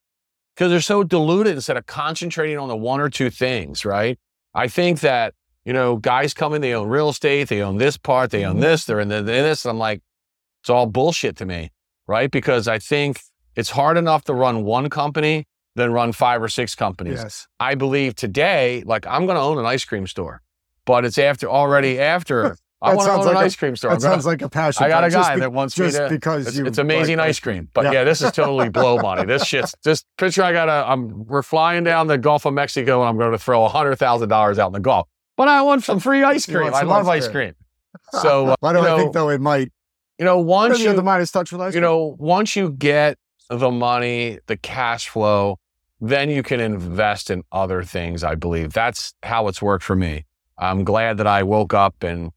because they're so diluted instead of concentrating on the one or two things, right? I think that, you know, guys come in, they own real estate, they own this part, they own mm-hmm. this, they're in, the, in this. And I'm like, it's all bullshit to me, right? Because I think it's hard enough to run one company than run five or six companies. Yes. I believe today, like I'm going to own an ice cream store, but it's after already after I want to sounds like an a- ice cream store. That sounds like a passion. I got a guy be- that wants me just to. because It's, you. it's amazing like ice cream, but Yeah. yeah. this is totally blow money. This shit's just picture. I got a. I'm we're flying down the Gulf of Mexico, and I'm going to throw a hundred thousand dollars out in the Gulf. But I want some free ice cream. I love ice ice cream. So uh, Why do you I think though it might? you know, once You you the Midas touch with ice you cream? know, once you get the money, the cash flow, then you can invest in other things. I believe that's how it's worked for me. I'm glad that I woke up and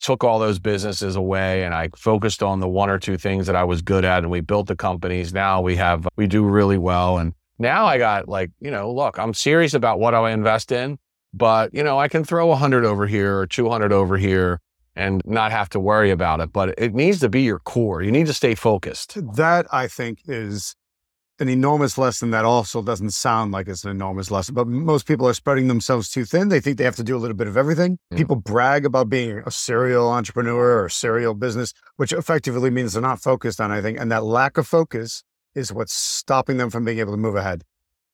took all those businesses away and I focused on the one or two things that I was good at and we built the companies. Now we have, we do really well. And now I got like, you know, look, I'm serious about what I invest in, but you know, I can throw a hundred over here or 200 over here and not have to worry about it. But it needs to be your core. You need to stay focused. That I think is an enormous lesson that also doesn't sound like it's an enormous lesson, but most people are spreading themselves too thin. They think they have to do a little bit of everything. Mm. People brag about being a serial entrepreneur or serial business, which effectively means they're not focused on anything. And that lack of focus is what's stopping them from being able to move ahead.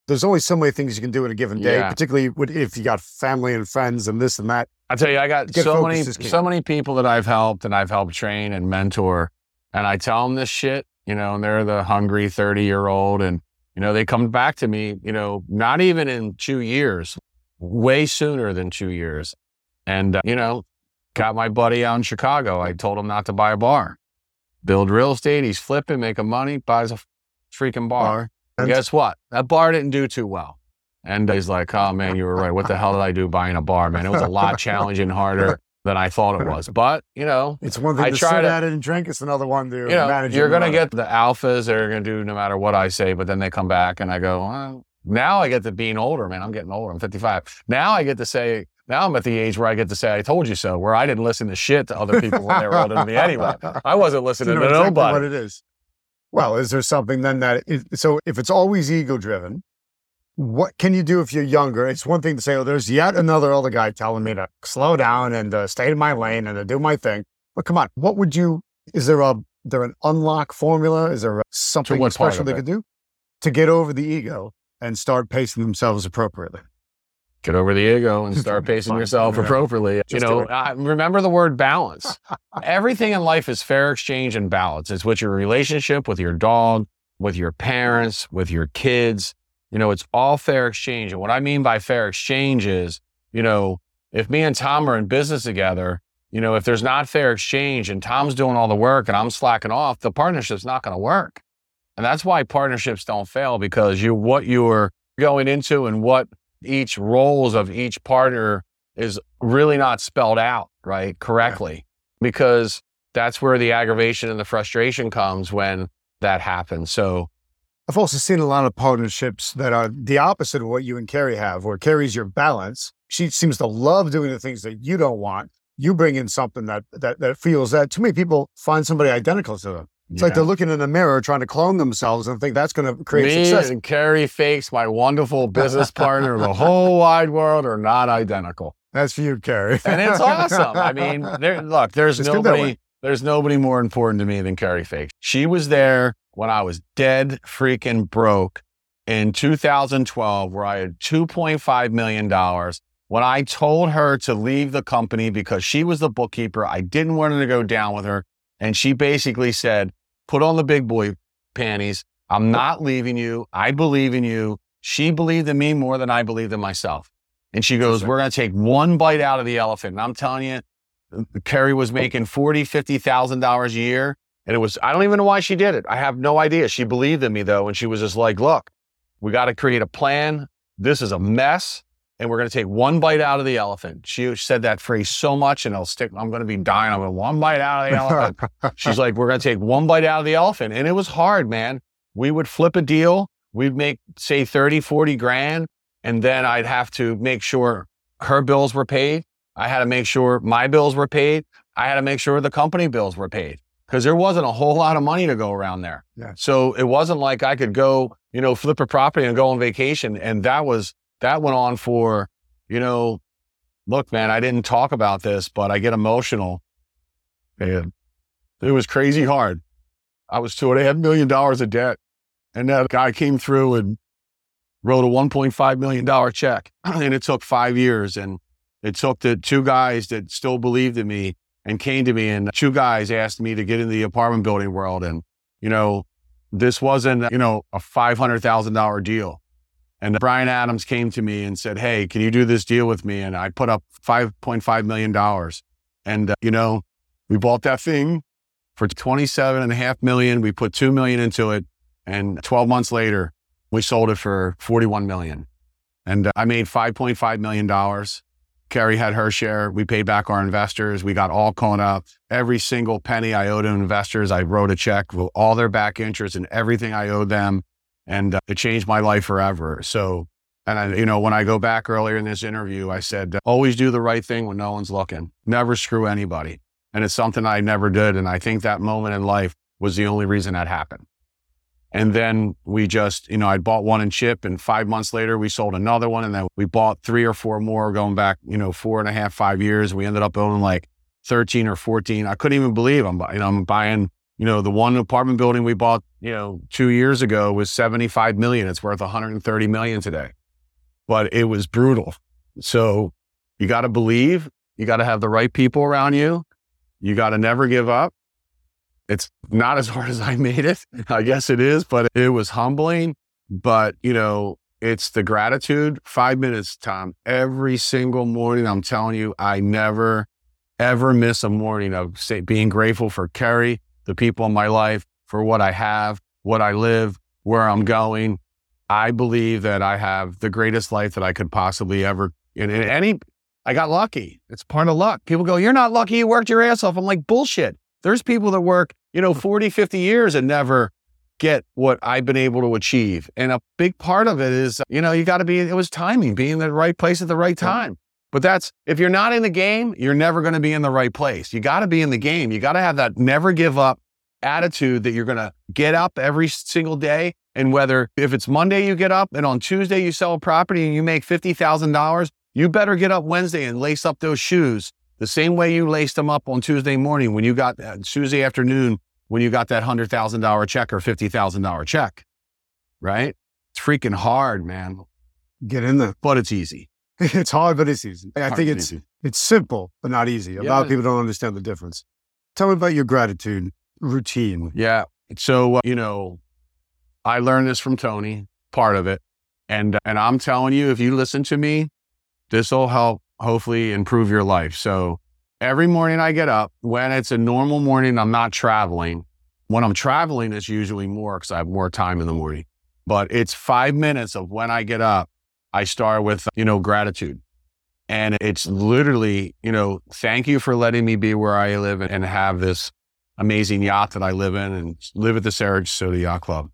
There's only so many things you can do in a given day, Yeah. particularly if you got family and friends and this and that. I tell you, I got Get so many, so many people that I've helped and I've helped train and mentor, and I tell them this shit, you know, and they're the hungry 30 year old and, you know, they come back to me, you know, not even in two years, way sooner than two years. And, uh, you know, got my buddy out in Chicago. I told him not to buy a bar, build real estate. He's flipping, making money, buys a freaking bar. And guess what? That bar didn't do too well. And he's like, oh man, you were right. What the hell did I do buying a bar, man? It was a lot challenging harder than I thought it was. But, you know, It's one thing I to try sit to- at it and drink. It's another one to you know, manage. you're going to get the alphas that are going to do no matter what I say, but then they come back and I go, well, now I get to being older, man. I'm getting older. I'm 55. Now I get to say, now I'm at the age where I get to say, I told you so, where I didn't listen to shit to other people when they were older than me anyway. I wasn't You listening know to exactly nobody. what it is. Well, is there something then that so if it's always ego driven, what can you do if you're younger? It's one thing to say, oh, there's yet another older guy telling me to slow down and uh, stay in my lane and to do my thing. But come on, what would you? Is there a there an unlock formula? Is there something special they it? could do to get over the ego and start pacing themselves appropriately? Get over the ego and start pacing yourself Yeah. appropriately. You Just do know. I, remember the word balance. Everything in life is fair exchange and balance. It's with your relationship with your dog, with your parents, with your kids. You know, it's all fair exchange. And what I mean by fair exchange is, you know, if me and Tom are in business together, you know, if there's not fair exchange and Tom's doing all the work and I'm slacking off, the partnership's not going to work. And that's why partnerships don't fail because you what you're going into and what each roles of each partner is really not spelled out right correctly because that's where the aggravation and the frustration comes when that happens. So I've also seen a lot of partnerships that are the opposite of what you and Carrie have, where Carrie's your balance. She seems to love doing the things that you don't want. You bring in something that that that feels that too many people find somebody identical to them. It's like they're looking in the mirror trying to clone themselves and think that's going to create me success. and Carrie Fakes, my wonderful business partner, the whole wide world are not identical. That's for you, Carrie. And it's awesome. I mean, there, look, there's It's good that way. nobody, there's nobody more important to me than Carrie Fakes. She was there when I was dead freaking broke in 2012, where I had $2.5 million. When I told her to leave the company because she was the bookkeeper, I didn't want her to go down with her. And she basically said, put on the big boy panties. I'm not leaving you. I believe in you. She believed in me more than I believed in myself. And she goes, we're going to take one bite out of the elephant. And I'm telling you, Carrie was making forty, fifty thousand dollars a year. And it was, I don't even know why she did it. I have no idea. She believed in me though. And she was just like, look, we got to create a plan. This is a mess. And we're going to take one bite out of the elephant. She said that phrase so much and I'll stick. I'm going to be dying of it. One bite out of the elephant. She's like, we're going to take one bite out of the elephant. And it was hard, man. We would flip a deal. We'd make, say, 30, 40 grand. And then I'd have to make sure her bills were paid. I had to make sure my bills were paid. I had to make sure the company bills were paid because there wasn't a whole lot of money to go around there. Yeah. So it wasn't like I could go, you know, flip a property and go on vacation. And that was, that went on for, you know, look, man, I didn't talk about this, but I get emotional. And it was crazy hard. I was two and a half million dollars of debt. And that guy came through and wrote a $1.5 million check. And it took five years. And it took the two guys that still believed in me and came to me. And two guys asked me to get in the apartment building world. And, you know, this wasn't, you know, a $500,000 deal. And Brian Adams came to me and said, Hey, can you do this deal with me? And I put up $5.5 million. And, uh, you know, we bought that thing for 27 and a half million. We put 2 million into it. And 12 months later, we sold it for 41 million. And uh, I made $5.5 million Carrie had her share. We paid back our investors. We got all caught up. Every single penny I owed to investors, I wrote a check with all their back interest and everything I owed them. And uh, it changed my life forever. So, and I, you know, when I go back earlier in this interview, I said, always do the right thing when no one's looking. Never screw anybody. And it's something I never did. And I think that moment in life was the only reason that happened. And then we just, you know, I bought one in chip and five months later we sold another one. And then we bought three or four more going back, you know, four and a half, five years. We ended up owning like 13 or 14. I couldn't even believe I'm, you know, I'm buying, you know, the one apartment building we bought, you know, two years ago was 75 million. It's worth 130 million today, but it was brutal. So you got to believe, you got to have the right people around you. You got to never give up it's not as hard as I made it. I guess it is, but it was humbling. But, you know, it's the gratitude. Five minutes, Tom. Every single morning, I'm telling you, I never, ever miss a morning of say, being grateful for Carrie, the people in my life, for what I have, what I live, where I'm going. I believe that I have the greatest life that I could possibly ever. In, in any, I got lucky. It's part of luck. People go, "You're not lucky. You worked your ass off." I'm like, bullshit. There's people that work, you know, mm. 40, 50 years and never get what I've been able to achieve. And a big part of it is, you know, you got to be, it was timing, being in the right place at the right time. But that's, if you're not in the game, you're never going to be in the right place. You got to be in the game. You got to have that never give up attitude that you're going to get up every single day. And whether, if it's Monday you get up and on Tuesday you sell a property and you make $50,000, you better get up Wednesday and lace up those shoes the same way you laced them up on Tuesday morning when you got uh, Tuesday afternoon when you got that hundred thousand dollar check or fifty thousand dollar check, right? It's freaking hard, man. Get in there, but it's easy. it's hard, but it's easy. I think it's easy. it's simple, but not easy. A yeah. lot of people don't understand the difference. Tell me about your gratitude routine. Yeah. So uh, you know, I learned this from Tony, part of it, and and I'm telling you, if you listen to me, this will help hopefully improve your life. So every morning I get up, when it's a normal morning, I'm not traveling. When I'm traveling, it's usually more because I have more time in the morning. But it's five minutes of when I get up, I start with, you know, gratitude. And it's literally, you know, thank you for letting me be where I live and have this amazing yacht that I live in and live at the Sarah Sarasota Yacht Club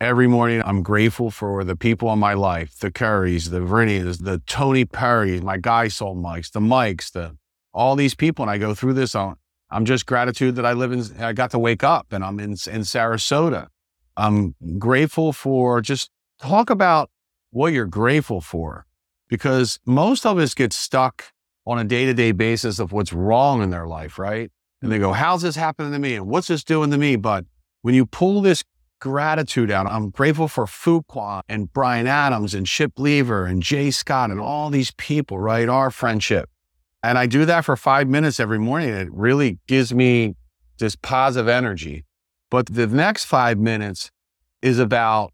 every morning I'm grateful for the people in my life, the Currys, the Vernias, the Tony Perrys, my guy sold mics, the mics, the all these people. And I go through this. I'm, I'm just gratitude that I live in, I got to wake up and I'm in, in Sarasota. I'm grateful for just talk about what you're grateful for because most of us get stuck on a day to day basis of what's wrong in their life, right? And they go, how's this happening to me? And what's this doing to me? But when you pull this gratitude out. I'm grateful for Fuqua and Brian Adams and Chip Lever and Jay Scott and all these people, right? Our friendship. And I do that for five minutes every morning. It really gives me this positive energy. But the next five minutes is about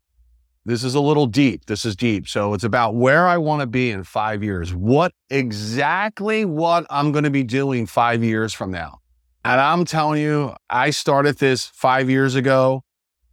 this is a little deep. This is deep. So it's about where I want to be in five years. What exactly what I'm going to be doing five years from now. And I'm telling you, I started this five years ago.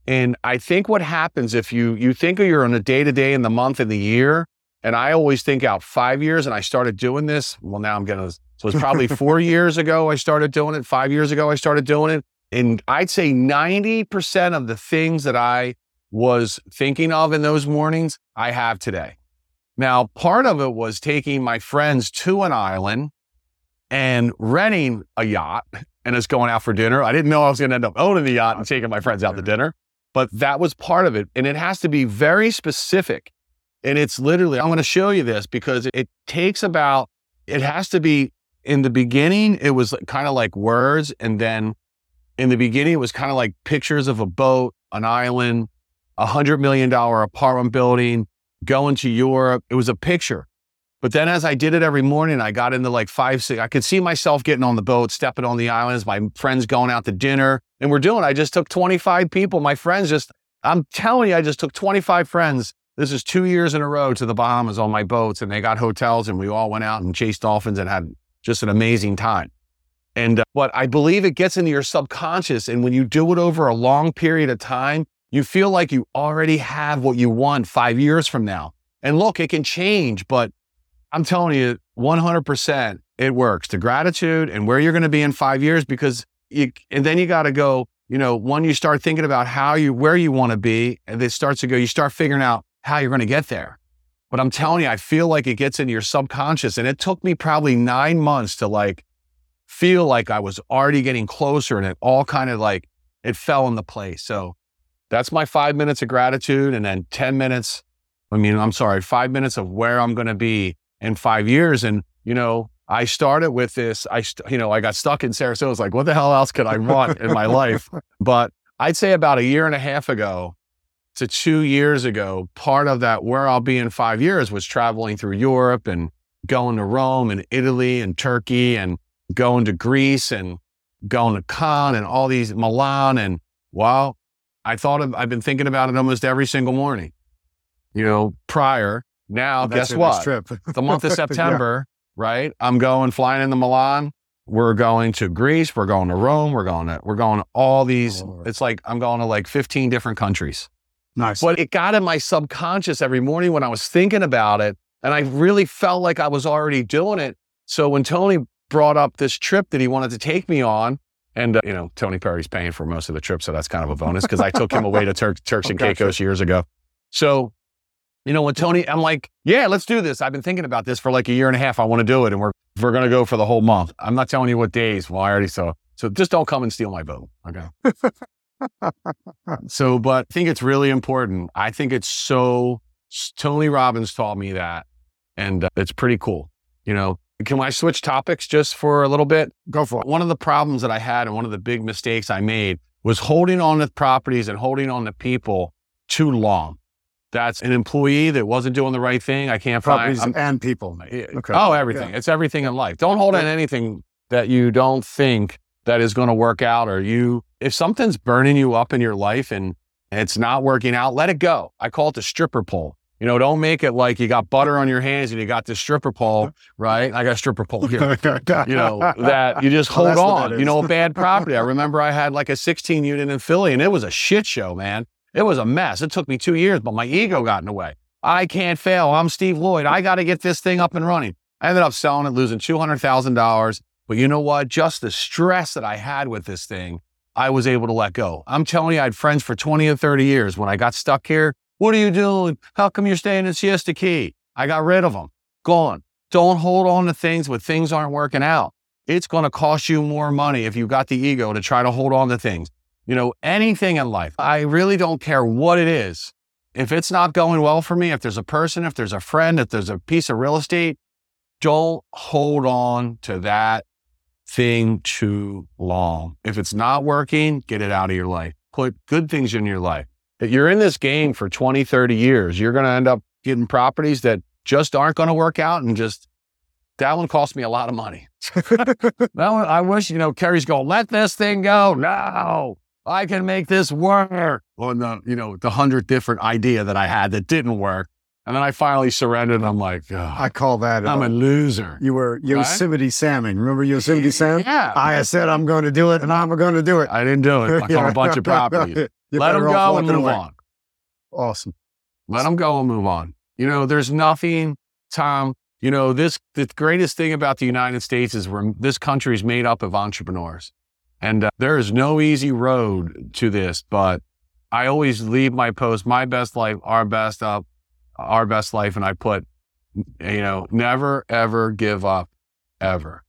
And I think what happens if you you think you're on a day to day in the month and the year, and I always think out five years, and I started doing this. Well, now I'm gonna. so it's probably four years ago I started doing it. Five years ago I started doing it, and I'd say ninety percent of the things that I was thinking of in those mornings I have today. Now, part of it was taking my friends to an island and renting a yacht and us going out for dinner. I didn't know I was going to end up owning the yacht and taking my friends out to dinner but that was part of it. And it has to be very specific. And it's literally, I'm going to show you this because it takes about, it has to be in the beginning, it was kind of like words. And then in the beginning, it was kind of like pictures of a boat, an island, a hundred million dollar apartment building, going to Europe. It was a picture. But then as I did it every morning, I got into like five, six, I could see myself getting on the boat, stepping on the islands, my friends going out to dinner. And we're doing, I just took 25 people. My friends just, I'm telling you, I just took 25 friends. This is two years in a row to the Bahamas on my boats and they got hotels and we all went out and chased dolphins and had just an amazing time. And uh, but I believe it gets into your subconscious. And when you do it over a long period of time, you feel like you already have what you want five years from now. And look, it can change, but I'm telling you, 100% it works. The gratitude and where you're going to be in five years because you, and then you got to go, you know, when you start thinking about how you, where you want to be, and it starts to go, you start figuring out how you're going to get there. But I'm telling you, I feel like it gets into your subconscious. And it took me probably nine months to like feel like I was already getting closer and it all kind of like it fell into place. So that's my five minutes of gratitude. And then 10 minutes, I mean, I'm sorry, five minutes of where I'm going to be in five years. And, you know, I started with this. I, st- you know, I got stuck in Sarasota. I was like, what the hell else could I want in my life? But I'd say about a year and a half ago to two years ago, part of that where I'll be in five years was traveling through Europe and going to Rome and Italy and Turkey and going to Greece and going to Cannes and all these Milan. And well, I thought of, I've been thinking about it almost every single morning, you know, prior. Now, guess what? Trip. the month of September, yeah. Right? I'm going flying into Milan. We're going to Greece. We're going to Rome. We're going to, we're going to all these. Oh, it's like I'm going to like 15 different countries. Nice. But it got in my subconscious every morning when I was thinking about it. And I really felt like I was already doing it. So when Tony brought up this trip that he wanted to take me on. And, uh, you know, Tony Perry's paying for most of the trip. So that's kind of a bonus because I took him away to Tur- Turks oh, and gotcha. Caicos years ago. So, you know, when Tony, I'm like, yeah, let's do this. I've been thinking about this for like a year and a half. I want to do it. And we're, we're going to go for the whole month. I'm not telling you what days. Well, I already saw. So just don't come and steal my boat. Okay. so, but I think it's really important. I think it's so, Tony Robbins taught me that. And uh, it's pretty cool. You know, can I switch topics just for a little bit? Go for it. One of the problems that I had and one of the big mistakes I made was holding on to properties and holding on to people too long. That's an employee that wasn't doing the right thing. I can't properties find and people. Okay. Oh, everything. Yeah. It's everything in life. Don't hold on anything that you don't think that is going to work out or you if something's burning you up in your life and it's not working out, let it go. I call it the stripper pole. You know, don't make it like you got butter on your hands and you got this stripper pole, right? I got a stripper pole here. you know, that you just hold well, on. You know, a bad property. I remember I had like a 16 unit in Philly and it was a shit show, man. It was a mess. It took me two years, but my ego got in the way. I can't fail. I'm Steve Lloyd. I got to get this thing up and running. I ended up selling it, losing $200,000. But you know what? Just the stress that I had with this thing, I was able to let go. I'm telling you, I had friends for 20 or 30 years. When I got stuck here, what are you doing? How come you're staying in Siesta Key? I got rid of them. Gone. Don't hold on to things when things aren't working out. It's going to cost you more money if you've got the ego to try to hold on to things. You know, anything in life, I really don't care what it is. If it's not going well for me, if there's a person, if there's a friend, if there's a piece of real estate, don't hold on to that thing too long. If it's not working, get it out of your life. Put good things in your life If you're in this game for 20, 30 years. You're going to end up getting properties that just aren't going to work out and just that one cost me a lot of money. that one, I wish, you know, Carrie's going, let this thing go. No, I can make this work. on the, you know, the hundred different idea that I had that didn't work. And then I finally surrendered and I'm like, oh, I call that I'm uh, a loser. You were Yosemite right? Salmon. Remember Yosemite Sam? Yeah. I said I'm going to do it and I'm going to do it. I didn't do it. I caught a bunch of properties. Let them go and move away. on. Awesome. Let them go and move on. You know, there's nothing, Tom. You know, this the greatest thing about the United States is we're, this country is made up of entrepreneurs, and uh, there is no easy road to this. But I always leave my post, my best life, our best up, our best life, and I put, you know, never ever give up, ever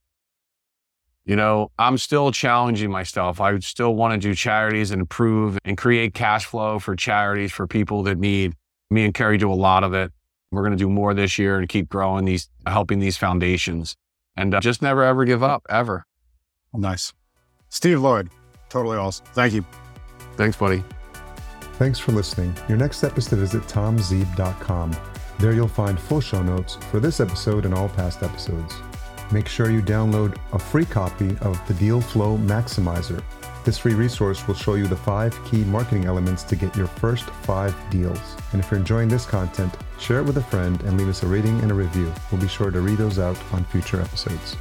you know, I'm still challenging myself. I still want to do charities and improve and create cash flow for charities for people that need. Me and Carrie do a lot of it. We're going to do more this year and keep growing these, helping these foundations and uh, just never ever give up ever. Nice. Steve Lloyd, totally awesome. Thank you. Thanks, buddy. Thanks for listening. Your next step is to visit tomzeeb.com. There you'll find full show notes for this episode and all past episodes make sure you download a free copy of the Deal Flow Maximizer. This free resource will show you the five key marketing elements to get your first five deals. And if you're enjoying this content, share it with a friend and leave us a rating and a review. We'll be sure to read those out on future episodes.